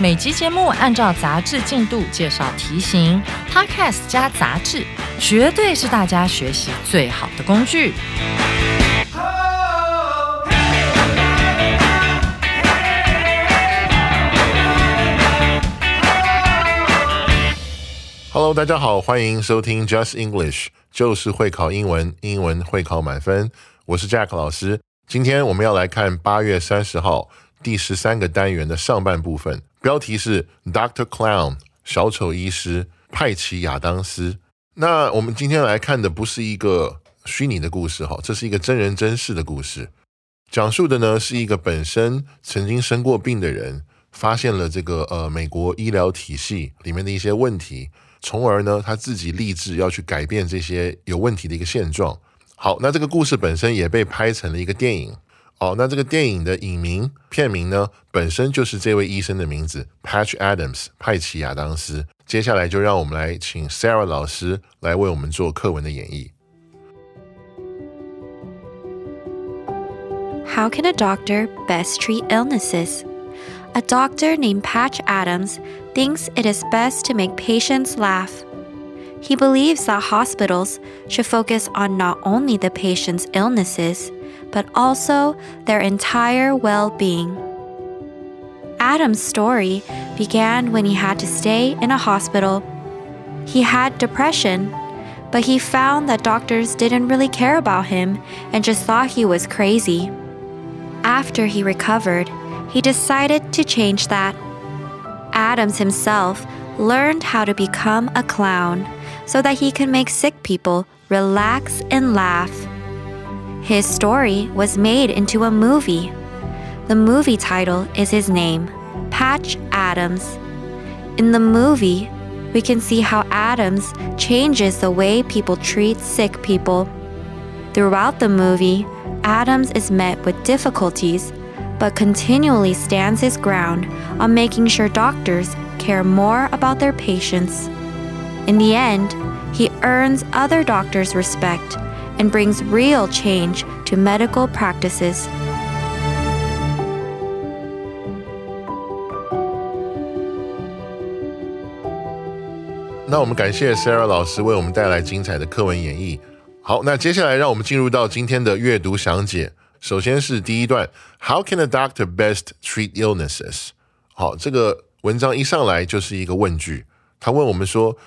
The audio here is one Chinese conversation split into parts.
每集节目按照杂志进度介绍题型，Podcast 加杂志，绝对是大家学习最好的工具。Hello，大家好，欢迎收听 Just English，就是会考英文，英文会考满分。我是 Jack 老师。今天我们要来看八月三十号第十三个单元的上半部分，标题是 Doctor Clown 小丑医师派奇亚当斯。那我们今天来看的不是一个虚拟的故事哈，这是一个真人真事的故事，讲述的呢是一个本身曾经生过病的人，发现了这个呃美国医疗体系里面的一些问题。从而呢，他自己立志要去改变这些有问题的一个现状。好，那这个故事本身也被拍成了一个电影。哦，那这个电影的影名片名呢，本身就是这位医生的名字，Patch Adams，派奇亚当斯。接下来就让我们来请 Sarah 老师来为我们做课文的演绎。How can a doctor best treat illnesses? A doctor named Patch Adams thinks it is best to make patients laugh. He believes that hospitals should focus on not only the patient's illnesses, but also their entire well being. Adam's story began when he had to stay in a hospital. He had depression, but he found that doctors didn't really care about him and just thought he was crazy. After he recovered, he decided to change that. Adams himself learned how to become a clown so that he could make sick people relax and laugh. His story was made into a movie. The movie title is his name, Patch Adams. In the movie, we can see how Adams changes the way people treat sick people. Throughout the movie, Adams is met with difficulties but continually stands his ground on making sure doctors care more about their patients. In the end, he earns other doctors' respect and brings real change to medical practices. 那我们感谢 Sarah 老师为我们带来精彩的课文演绎。好，那接下来让我们进入到今天的阅读详解。首先是第一段，How can a doctor best treat illnesses？好，这个文章一上来就是一个问句，他问我们说，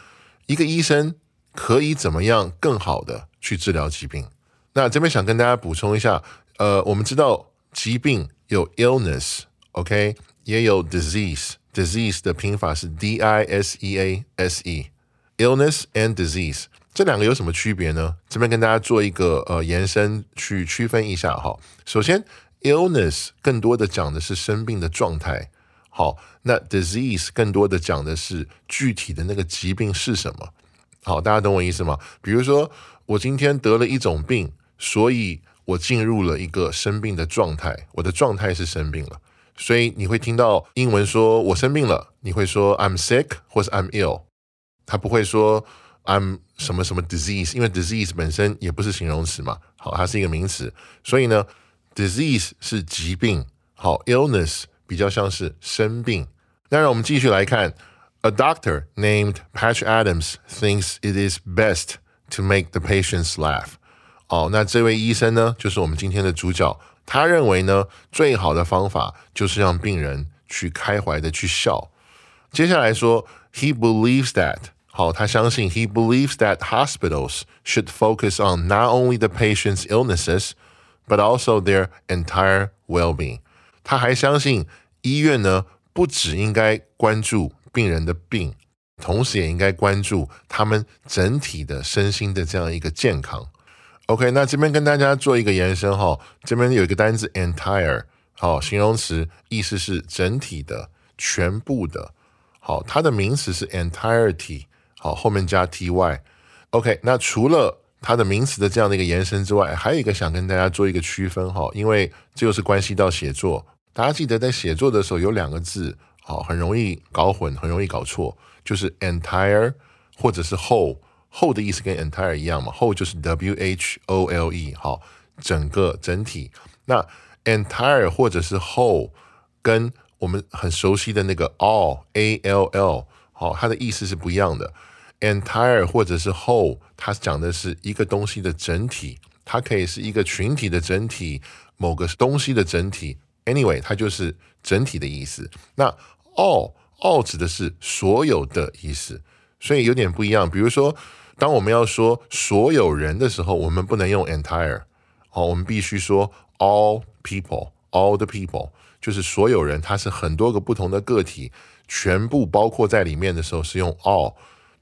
一个医生可以怎么样更好的去治疗疾病？那这边想跟大家补充一下，呃，我们知道疾病有 illness，OK，也有 disease，disease 的拼法是 D I S E A S E，illness and disease。这两个有什么区别呢？这边跟大家做一个呃延伸去区分一下哈。首先，illness 更多的讲的是生病的状态，好，那 disease 更多的讲的是具体的那个疾病是什么。好，大家懂我意思吗？比如说，我今天得了一种病，所以我进入了一个生病的状态，我的状态是生病了，所以你会听到英文说我生病了，你会说 I'm sick 或是 I'm ill，他不会说。I'm 什么什么 disease，因为 disease 本身也不是形容词嘛，好，它是一个名词，所以呢，disease 是疾病，好，illness 比较像是生病。那让我们继续来看，A doctor named Patch Adams thinks it is best to make the patients laugh。哦，那这位医生呢，就是我们今天的主角，他认为呢，最好的方法就是让病人去开怀的去笑。接下来说，He believes that。好，他相信 he believes that hospitals should focus on not only the patient's illnesses but also their entire well-being。他还相信医院呢不只应该关注病人的病， 同时也应该关注他们整体的身心的这样一个健康。OK，那这边跟大家做一个延伸哈，这边有一个单字 entire，好，形容词意思是整体的、全部的。好，它的名词是 entirety，好，后面加 ty。OK，那除了它的名词的这样的一个延伸之外，还有一个想跟大家做一个区分哈，因为这又是关系到写作。大家记得在写作的时候有两个字，好，很容易搞混，很容易搞错，就是 entire 或者是 whole。whole 的意思跟 entire 一样嘛，whole 就是 w h o l e，好，整个整体。那 entire 或者是 whole 跟我们很熟悉的那个 all a l l，好，它的意思是不一样的。entire 或者是 whole，它讲的是一个东西的整体，它可以是一个群体的整体，某个东西的整体。Anyway，它就是整体的意思。那 all all 指的是所有的意思，所以有点不一样。比如说，当我们要说所有人的时候，我们不能用 entire，哦，我们必须说 all people，all the people，就是所有人，它是很多个不同的个体，全部包括在里面的时候是用 all。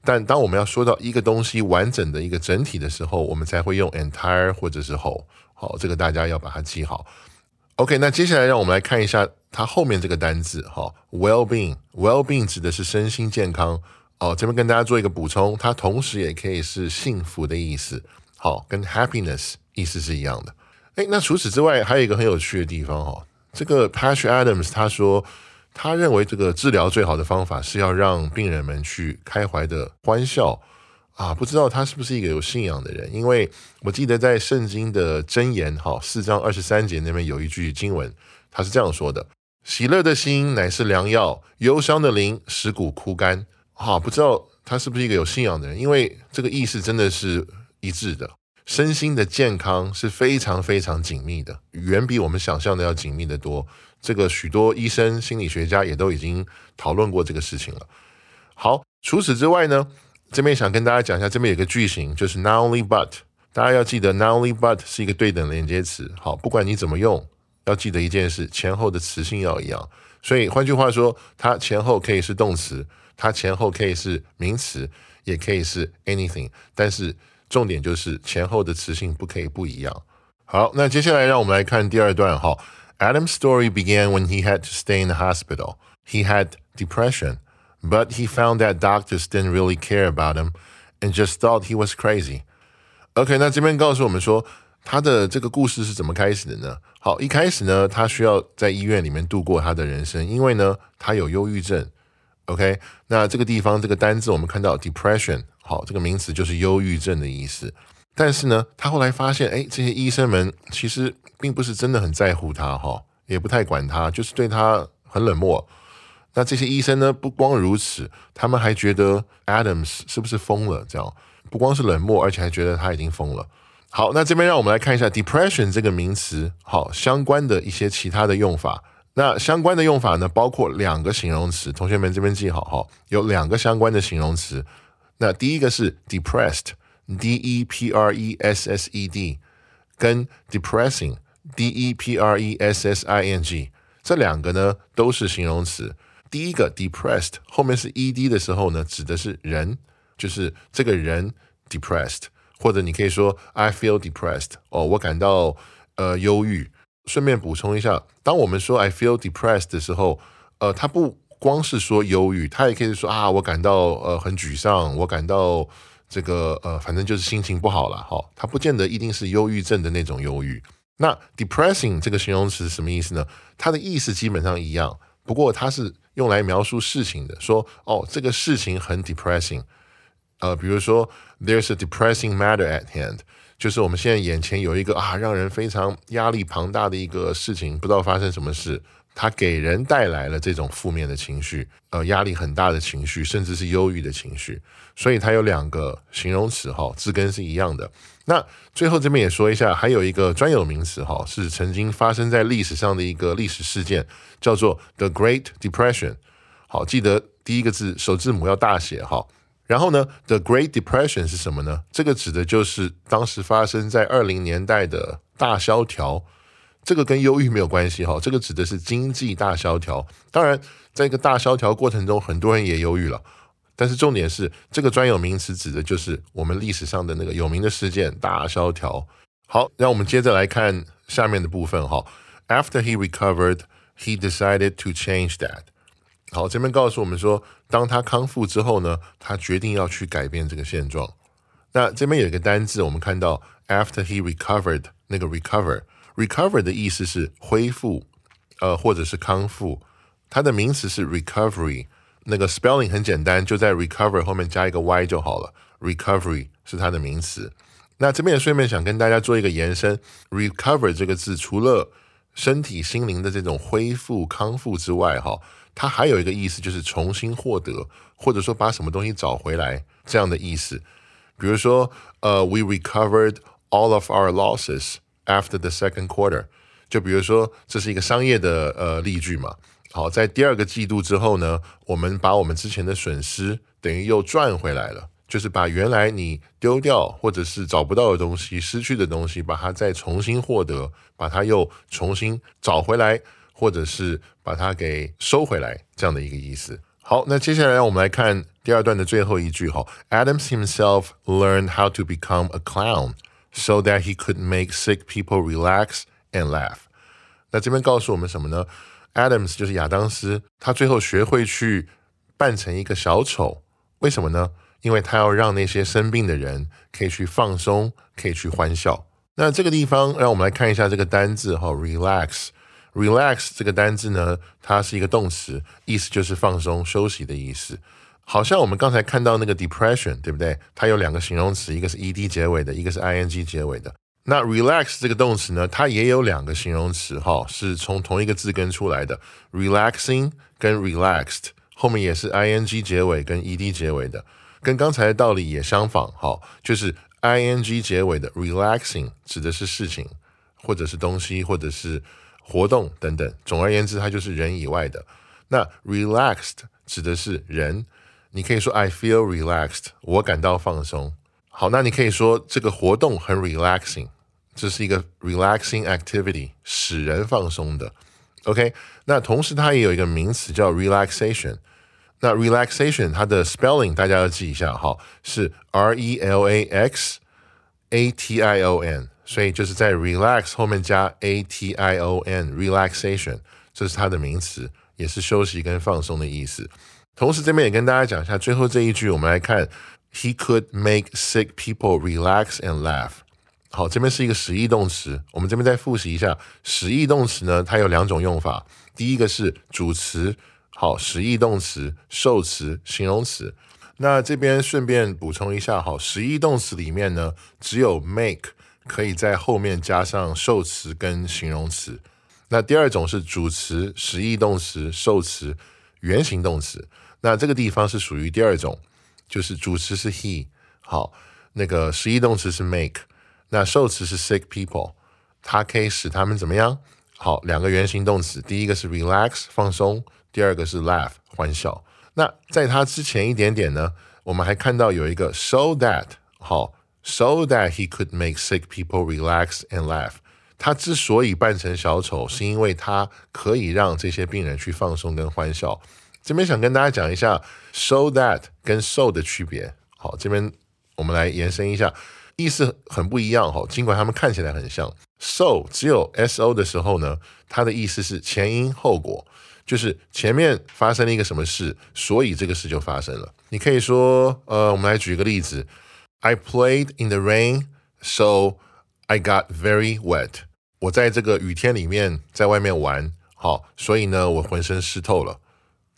但当我们要说到一个东西完整的一个整体的时候，我们才会用 entire 或者是 whole。好，这个大家要把它记好。OK，那接下来让我们来看一下它后面这个单字哈，well-being。well-being 指的是身心健康。哦，这边跟大家做一个补充，它同时也可以是幸福的意思。好，跟 happiness 意思是一样的。哎，那除此之外，还有一个很有趣的地方哈，这个 Patch Adams 他说，他认为这个治疗最好的方法是要让病人们去开怀的欢笑。啊，不知道他是不是一个有信仰的人？因为我记得在圣经的箴言哈四章二十三节那边有一句经文，他是这样说的：“喜乐的心乃是良药，忧伤的灵使骨枯干。”哈，不知道他是不是一个有信仰的人？因为这个意思真的是一致的，身心的健康是非常非常紧密的，远比我们想象的要紧密的多。这个许多医生、心理学家也都已经讨论过这个事情了。好，除此之外呢？这边想跟大家讲一下，这边有个句型，就是 not only but，大家要记得 not only but 是一个对等连接词。好，不管你怎么用，要记得一件事，前后的词性要一样。所以换句话说，它前后可以是动词，它前后可以是名词，也可以是 anything。但是重点就是前后的词性不可以不一样。好，那接下来让我们来看第二段。哈，Adam's story began when he had to stay in the hospital. He had depression. But he found that doctors didn't really care about him and just thought he was crazy. OK，那这边告诉我们说， 他的这个故事是怎么开始的呢？好，一开始呢，他需要在医院里面度过他的人生，因为呢，他有忧郁症。OK，那这个地方这个单字我们看到 depression，好，这个名词就是忧郁症的意思。但是呢，他后来发现，哎，这些医生们其实并不是真的很在乎他，哈，也不太管他，就是对他很冷漠。那这些医生呢？不光如此，他们还觉得 Adams 是不是疯了？这样不光是冷漠，而且还觉得他已经疯了。好，那这边让我们来看一下 depression 这个名词，好相关的一些其他的用法。那相关的用法呢，包括两个形容词，同学们这边记好哈，有两个相关的形容词。那第一个是 depressed，d e p r e s s e d，跟 depressing，d e p r e s s i n g，这两个呢都是形容词。第一个 depressed 后面是 ed 的时候呢，指的是人，就是这个人 depressed，或者你可以说 I feel depressed，哦，我感到呃忧郁。顺便补充一下，当我们说 I feel depressed 的时候，呃，它不光是说忧郁，它也可以说啊，我感到呃很沮丧，我感到这个呃反正就是心情不好了，哈，它不见得一定是忧郁症的那种忧郁。那 depressing 这个形容词什么意思呢？它的意思基本上一样，不过它是。用来描述事情的，说哦，这个事情很 depressing，呃，比如说 there's a depressing matter at hand，就是我们现在眼前有一个啊，让人非常压力庞大的一个事情，不知道发生什么事，它给人带来了这种负面的情绪，呃，压力很大的情绪，甚至是忧郁的情绪，所以它有两个形容词哈，字根是一样的。那最后这边也说一下，还有一个专有名词哈，是曾经发生在历史上的一个历史事件，叫做 The Great Depression。好，记得第一个字首字母要大写哈。然后呢，The Great Depression 是什么呢？这个指的就是当时发生在二零年代的大萧条。这个跟忧郁没有关系哈，这个指的是经济大萧条。当然，在一个大萧条过程中，很多人也忧郁了。但是重点是，这个专有名词指的就是我们历史上的那个有名的事件——大萧条。好，让我们接着来看下面的部分哈。After he recovered, he decided to change that. 好，这边告诉我们说，当他康复之后呢，他决定要去改变这个现状。那这边有一个单字，我们看到 after he recovered 那个 recover，recover 的意思是恢复，呃，或者是康复。它的名词是 recovery，那个 spelling 很简单，就在 recover 后面加一个 y 就好了。recovery 是它的名词。那这边也顺便想跟大家做一个延伸，recover 这个字除了身体、心灵的这种恢复、康复之外，哈，它还有一个意思，就是重新获得，或者说把什么东西找回来这样的意思。比如说，呃，we recovered all of our losses after the second quarter。就比如说，这是一个商业的呃例句嘛。好，在第二个季度之后呢，我们把我们之前的损失等于又赚回来了，就是把原来你丢掉或者是找不到的东西、失去的东西，把它再重新获得，把它又重新找回来，或者是把它给收回来，这样的一个意思。好，那接下来让我们来看第二段的最后一句哈。Adams himself learned how to become a clown so that he could make sick people relax and laugh。那这边告诉我们什么呢？Adams 就是亚当斯，他最后学会去扮成一个小丑，为什么呢？因为他要让那些生病的人可以去放松，可以去欢笑。那这个地方，让我们来看一下这个单字哈，relax。Relax 这个单字呢，它是一个动词，意思就是放松、休息的意思。好像我们刚才看到那个 depression，对不对？它有两个形容词，一个是 ed 结尾的，一个是 ing 结尾的。那 relax 这个动词呢，它也有两个形容词，哈，是从同一个字根出来的，relaxing 跟 relaxed，后面也是 ing 结尾跟 ed 结尾的，跟刚才的道理也相仿，哈，就是 ing 结尾的 relaxing 指的是事情，或者是东西，或者是活动等等。总而言之，它就是人以外的。那 relaxed 指的是人，你可以说 I feel relaxed，我感到放松。好，那你可以说这个活动很 relaxing。这是一个 relaxing activity，使人放松的。OK，那同时它也有一个名词叫 relaxation。那 relaxation 它的 spelling 大家要记一下哈，是 R E L A X A T I O N，所以就是在 relax 后面加 A T I O N，relaxation，这是它的名词，也是休息跟放松的意思。同时这边也跟大家讲一下，最后这一句我们来看，He could make sick people relax and laugh。好，这边是一个实义动词。我们这边再复习一下，实义动词呢，它有两种用法。第一个是主词，好，实义动词、受词、形容词。那这边顺便补充一下，好，实义动词里面呢，只有 make 可以在后面加上受词跟形容词。那第二种是主词、实义动词、受词、原形动词。那这个地方是属于第二种，就是主词是 he，好，那个实义动词是 make。那受词是 sick people，它可以使他们怎么样？好，两个原形动词，第一个是 relax 放松，第二个是 laugh 欢笑。那在它之前一点点呢，我们还看到有一个 so that 好，so that he could make sick people relax and laugh。他之所以扮成小丑，是因为他可以让这些病人去放松跟欢笑。这边想跟大家讲一下 so that 跟 so 的区别。好，这边我们来延伸一下。意思很不一样哈，尽管他们看起来很像。So 只有 S O 的时候呢，它的意思是前因后果，就是前面发生了一个什么事，所以这个事就发生了。你可以说，呃，我们来举一个例子：I played in the rain, so I got very wet。我在这个雨天里面在外面玩，好，所以呢，我浑身湿透了。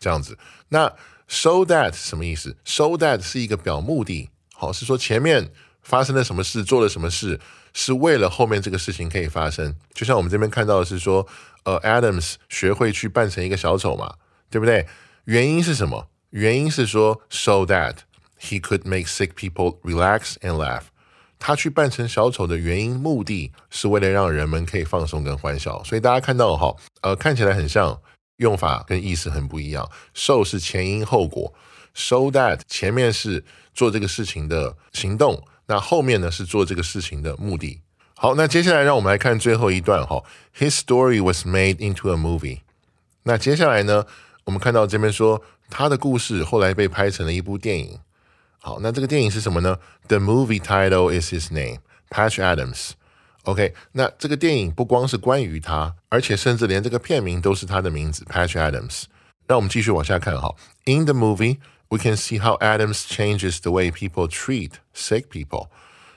这样子，那 so that 什么意思？So that 是一个表目的，好，是说前面。发生了什么事，做了什么事，是为了后面这个事情可以发生。就像我们这边看到的是说，呃，Adams 学会去扮成一个小丑嘛，对不对？原因是什么？原因是说，so that he could make sick people relax and laugh。他去扮成小丑的原因、目的是为了让人们可以放松跟欢笑。所以大家看到哈，呃，看起来很像，用法跟意思很不一样。so 是前因后果，so that 前面是做这个事情的行动。那后面呢是做这个事情的目的。好，那接下来让我们来看最后一段哈。His story was made into a movie。那接下来呢，我们看到这边说他的故事后来被拍成了一部电影。好，那这个电影是什么呢？The movie title is his name, Patch Adams。OK，那这个电影不光是关于他，而且甚至连这个片名都是他的名字，Patch Adams。 让我们继续往下看哈。In the movie, we can see how Adams changes the way people treat sick people。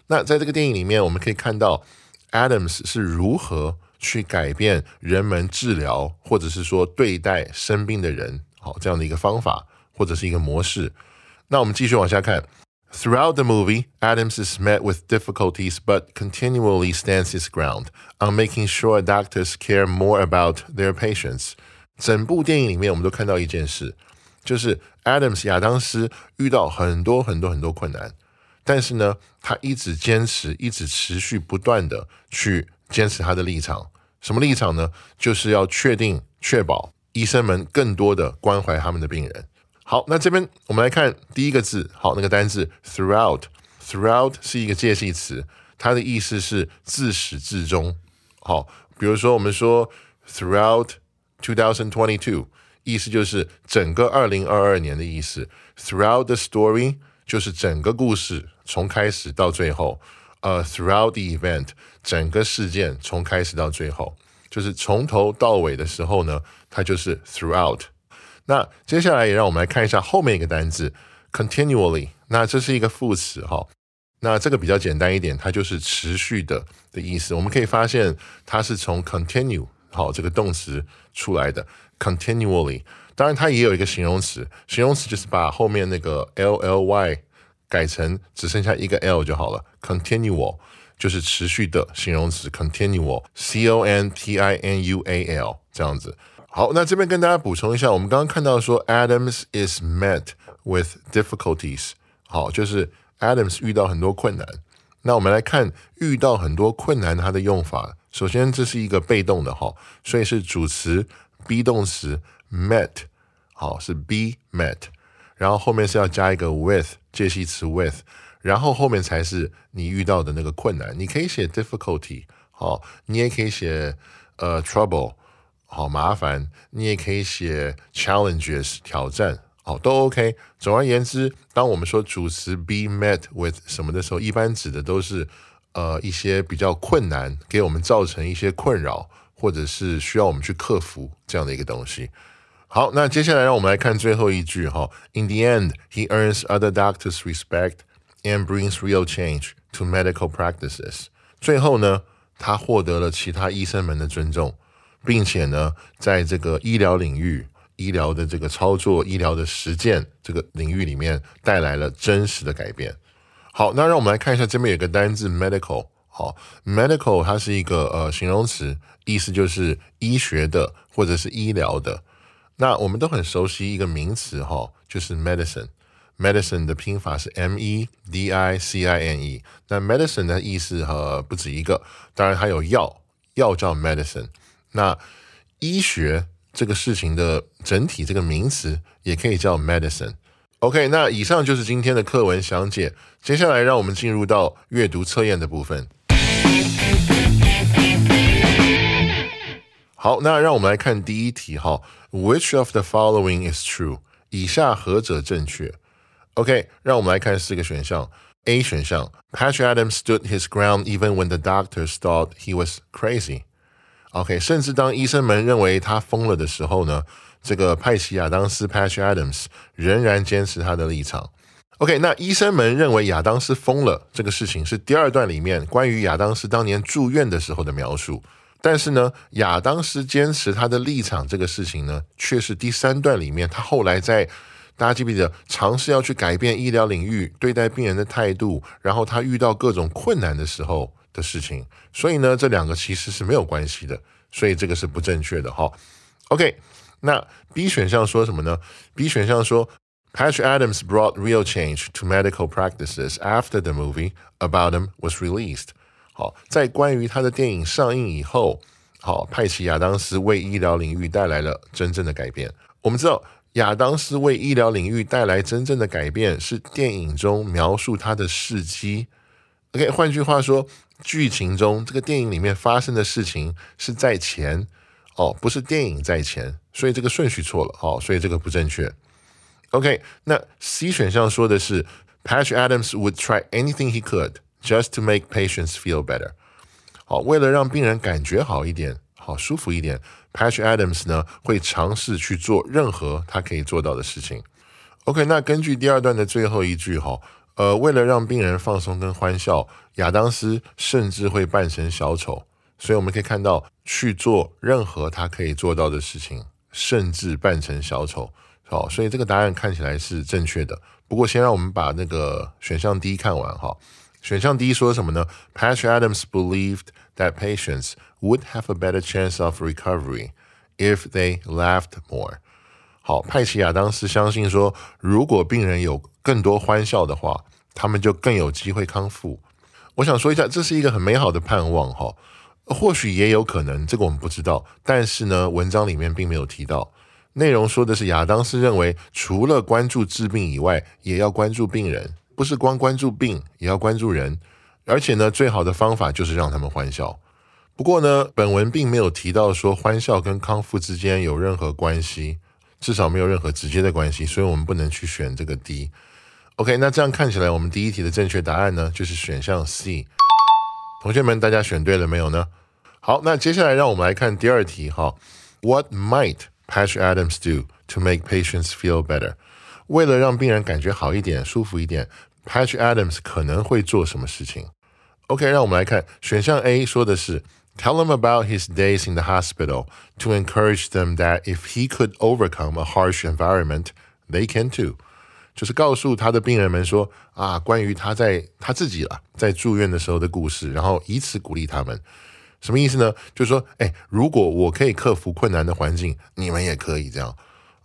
那在这个电影里面，我们可以看到 Adams 是如何去改变人们治疗或者是说对待生病的人，好这样的一个方法或者是一个模式。 那我们继续往下看。Throughout the movie, Adams is met with difficulties but continually stands his ground on making sure doctors care more about their patients. 整部电影里面，我们都看到一件事，就是 Adams 亚当斯遇到很多很多很多困难，但是呢，他一直坚持，一直持续不断的去坚持他的立场。什么立场呢？就是要确定、确保医生们更多的关怀他们的病人。 好，那这边我们来看第一个字，好，那个单字 throughout，throughout 是一个介系词，它的意思是自始至终。好，比如说我们说 throughout two thousand twenty two，意思就是整个二零二二年的意思。throughout the story 就是整个故事从开始到最后。呃，throughout the event 整个事件从开始到最后，就是从头到尾的时候呢，它就是 throughout。那接下来也让我们来看一下后面一个单字 continually。那这是一个副词哈。那这个比较简单一点，它就是持续的的意思。我们可以发现它是从 continue 好这个动词出来的 continually。当然它也有一个形容词，形容词就是把后面那个 l l y 改成只剩下一个 l 就好了。continual 就是持续的形容词 continual c o n t i n u a l 这样子。好，那这边跟大家补充一下，我们刚刚看到说 Adams is met with difficulties，好，就是 Adams 遇到很多困难。那我们来看遇到很多困难它的用法。首先，这是一个被动的哈，所以是主词 be 动词 met，好是 be met，然后后面是要加一个 with 介系词 with，然后后面才是你遇到的那个困难。你可以写 difficulty，好，你也可以写呃 trouble。好麻烦，你也可以写 challenges 挑战，好都 OK。总而言之，当我们说主词 be met with 什么的时候，一般指的都是呃一些比较困难，给我们造成一些困扰，或者是需要我们去克服这样的一个东西。好，那接下来让我们来看最后一句哈。In the end, he earns other doctors' respect and brings real change to medical practices。最后呢，他获得了其他医生们的尊重。并且呢，在这个医疗领域、医疗的这个操作、医疗的实践这个领域里面，带来了真实的改变。好，那让我们来看一下，这边有个单字 medical。好，medical 它是一个呃形容词，意思就是医学的或者是医疗的。那我们都很熟悉一个名词哈，就是 medicine。medicine 的拼法是 m e d i c i n e。那 medicine 的意思哈不止一个，当然还有药，药叫 medicine。那医学这个事情的整体这个名词也可以叫 medicine。OK，那以上就是今天的课文详解。接下来让我们进入到阅读测验的部分。好，那让我们来看第一题哈。Which of the following is true？以下何者正确？OK，让我们来看四个选项。A 选项：Patrick Adams stood his ground even when the doctors thought he was crazy。 OK，甚至当医生们认为他疯了的时候呢，这个派奇亚当斯 （Patch Adams） 仍然坚持他的立场。OK，那医生们认为亚当斯疯了这个事情是第二段里面关于亚当斯当年住院的时候的描述，但是呢，亚当斯坚持他的立场这个事情呢，却是第三段里面他后来在大家记不记得尝试要去改变医疗领域对待病人的态度，然后他遇到各种困难的时候。的事情，所以呢，这两个其实是没有关系的，所以这个是不正确的哈。OK，那 B 选项说什么呢？B 选项说，Patch Adams brought real change to medical practices after the movie about him was released。好，在关于他的电影上映以后，好，派奇亚当斯为医疗领域带来了真正的改变。我们知道，亚当斯为医疗领域带来真正的改变，是电影中描述他的事迹。OK，换句话说。剧情中，这个电影里面发生的事情是在前哦，不是电影在前，所以这个顺序错了哦，所以这个不正确。OK，那 C 选项说的是 Patch Adams would try anything he could just to make patients feel better。好，为了让病人感觉好一点，好舒服一点 Patch Adams 呢会尝试去做任何他可以做到的事情。OK，那根据第二段的最后一句哈，呃，为了让病人放松跟欢笑，亚当斯甚至会扮成小丑。所以我们可以看到去做任何他可以做到的事情，甚至扮成小丑。好，所以这个答案看起来是正确的。不过先让我们把那个选项 D 看完哈。选项 D 说什么呢？Patch Adams believed that patients would have a better chance of recovery if they laughed more。好，派奇亚当斯相信说，如果病人有更多欢笑的话，他们就更有机会康复。我想说一下，这是一个很美好的盼望哈。或许也有可能，这个我们不知道。但是呢，文章里面并没有提到。内容说的是亚当斯认为，除了关注治病以外，也要关注病人，不是光关注病，也要关注人。而且呢，最好的方法就是让他们欢笑。不过呢，本文并没有提到说欢笑跟康复之间有任何关系，至少没有任何直接的关系，所以我们不能去选这个 D。OK，那这样看起来，我们第一题的正确答案呢，就是选项 C。同学们，大家选对了没有呢？好，那接下来让我们来看第二题哈。What might Patch Adams do to make patients feel better？为了让病人感觉好一点、舒服一点，Patch Adams 可能会做什么事情？OK，让我们来看选项 A 说的是 Tell them about his days in the hospital to encourage them that if he could overcome a harsh environment, they can too。 就是告诉他的病人们说啊，关于他在他自己了在住院的时候的故事，然后以此鼓励他们。什么意思呢？就是说，哎，如果我可以克服困难的环境，你们也可以这样。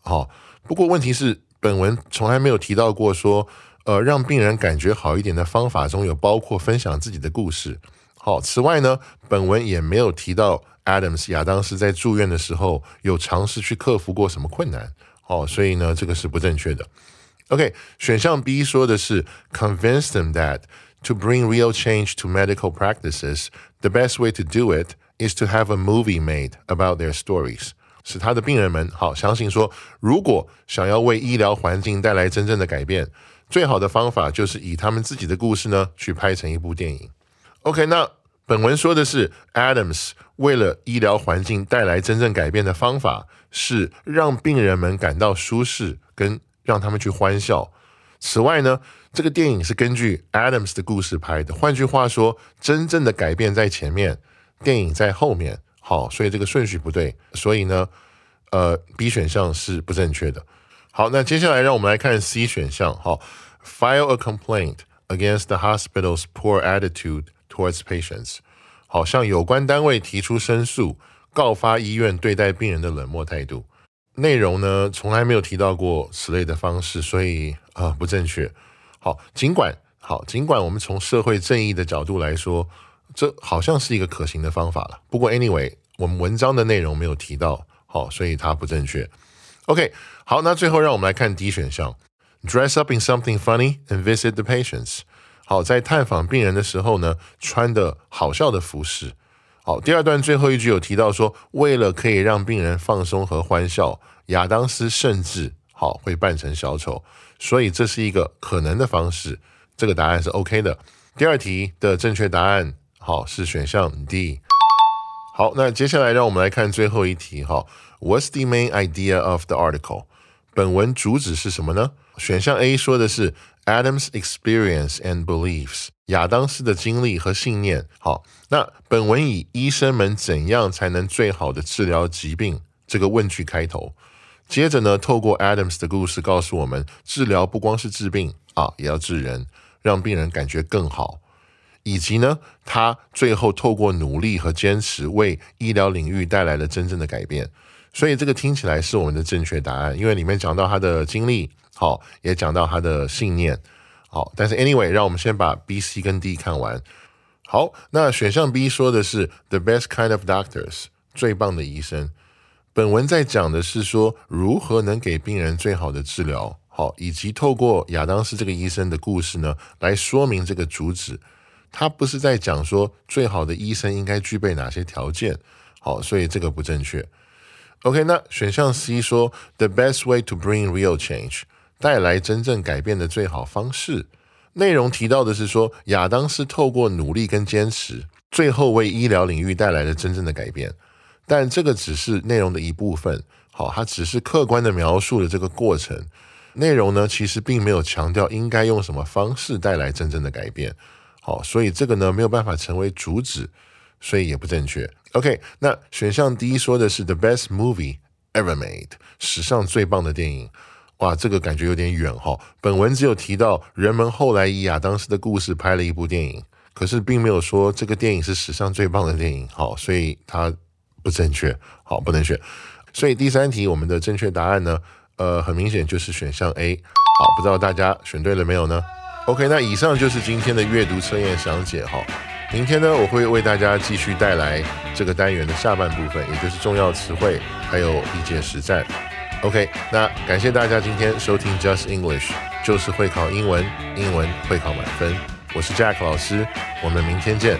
好，不过问题是，本文从来没有提到过说，呃，让病人感觉好一点的方法中有包括分享自己的故事。好，此外呢，本文也没有提到 Adams 亚当斯在住院的时候有尝试去克服过什么困难。好，所以呢，这个是不正确的。OK，选项 B 说的是 convince them that。To bring real change to medical practices, the best way to do it is to have a movie made about their stories. 使他的病人们好相信说，如果想要为医疗环境带来真正的改变，最好的方法就是以他们自己的故事呢去拍成一部电影。OK，那本文说的是 Adams 为了医疗环境带来真正改变的方法是让病人们感到舒适，跟 让他们去欢笑。此外呢，这个电影是根据 Adams 的故事拍的。换句话说，真正的改变在前面，电影在后面。好，所以这个顺序不对。所以呢，呃，B 选项是不正确的。好，那接下来让我们来看 C 选项。好，File a complaint against the hospital's poor attitude towards patients。好，向有关单位提出申诉，告发医院对待病人的冷漠态度。内容呢，从来没有提到过此类的方式，所以啊不正确。好，尽管好，尽管我们从社会正义的角度来说，这好像是一个可行的方法了。不过，anyway，我们文章的内容没有提到，好，所以它不正确。OK，好，那最后让我们来看 D 选项：dress up in something funny and visit the patients。好，在探访病人的时候呢，穿的好笑的服饰。好，第二段最后一句有提到说，为了可以让病人放松和欢笑，亚当斯甚至好会扮成小丑，所以这是一个可能的方式。这个答案是 OK 的。第二题的正确答案好是选项 D。好，那接下来让我们来看最后一题哈。What's the main idea of the article？本文主旨是什么呢？选项 A 说的是 Adams' experience and beliefs。亚当斯的经历和信念。好，那本文以医生们怎样才能最好的治疗疾病这个问句开头，接着呢，透过 Adams 的故事告诉我们，治疗不光是治病啊，也要治人，让病人感觉更好，以及呢，他最后透过努力和坚持，为医疗领域带来了真正的改变。所以这个听起来是我们的正确答案，因为里面讲到他的经历，好，也讲到他的信念。好，但是 anyway，让我们先把 B、C 跟 D 看完。好，那选项 B 说的是 the best kind of doctors，最棒的医生。本文在讲的是说如何能给病人最好的治疗，好，以及透过亚当斯这个医生的故事呢，来说明这个主旨。他不是在讲说最好的医生应该具备哪些条件，好，所以这个不正确。OK，那选项 C 说 the best way to bring real change。带来真正改变的最好方式。内容提到的是说，亚当斯透过努力跟坚持，最后为医疗领域带来了真正的改变。但这个只是内容的一部分。好，它只是客观的描述了这个过程，内容呢其实并没有强调应该用什么方式带来真正的改变。好，所以这个呢没有办法成为主旨，所以也不正确。OK，那选项第一说的是 The best movie ever made，史上最棒的电影。哇，这个感觉有点远哈。本文只有提到人们后来以亚当斯的故事拍了一部电影，可是并没有说这个电影是史上最棒的电影。好，所以它不正确。好，不能选。所以第三题我们的正确答案呢，呃，很明显就是选项 A。好，不知道大家选对了没有呢？OK，那以上就是今天的阅读测验详解哈。明天呢，我会为大家继续带来这个单元的下半部分，也就是重要词汇还有理解实战。OK，那感谢大家今天收听 Just English，就是会考英文，英文会考满分。我是 Jack 老师，我们明天见。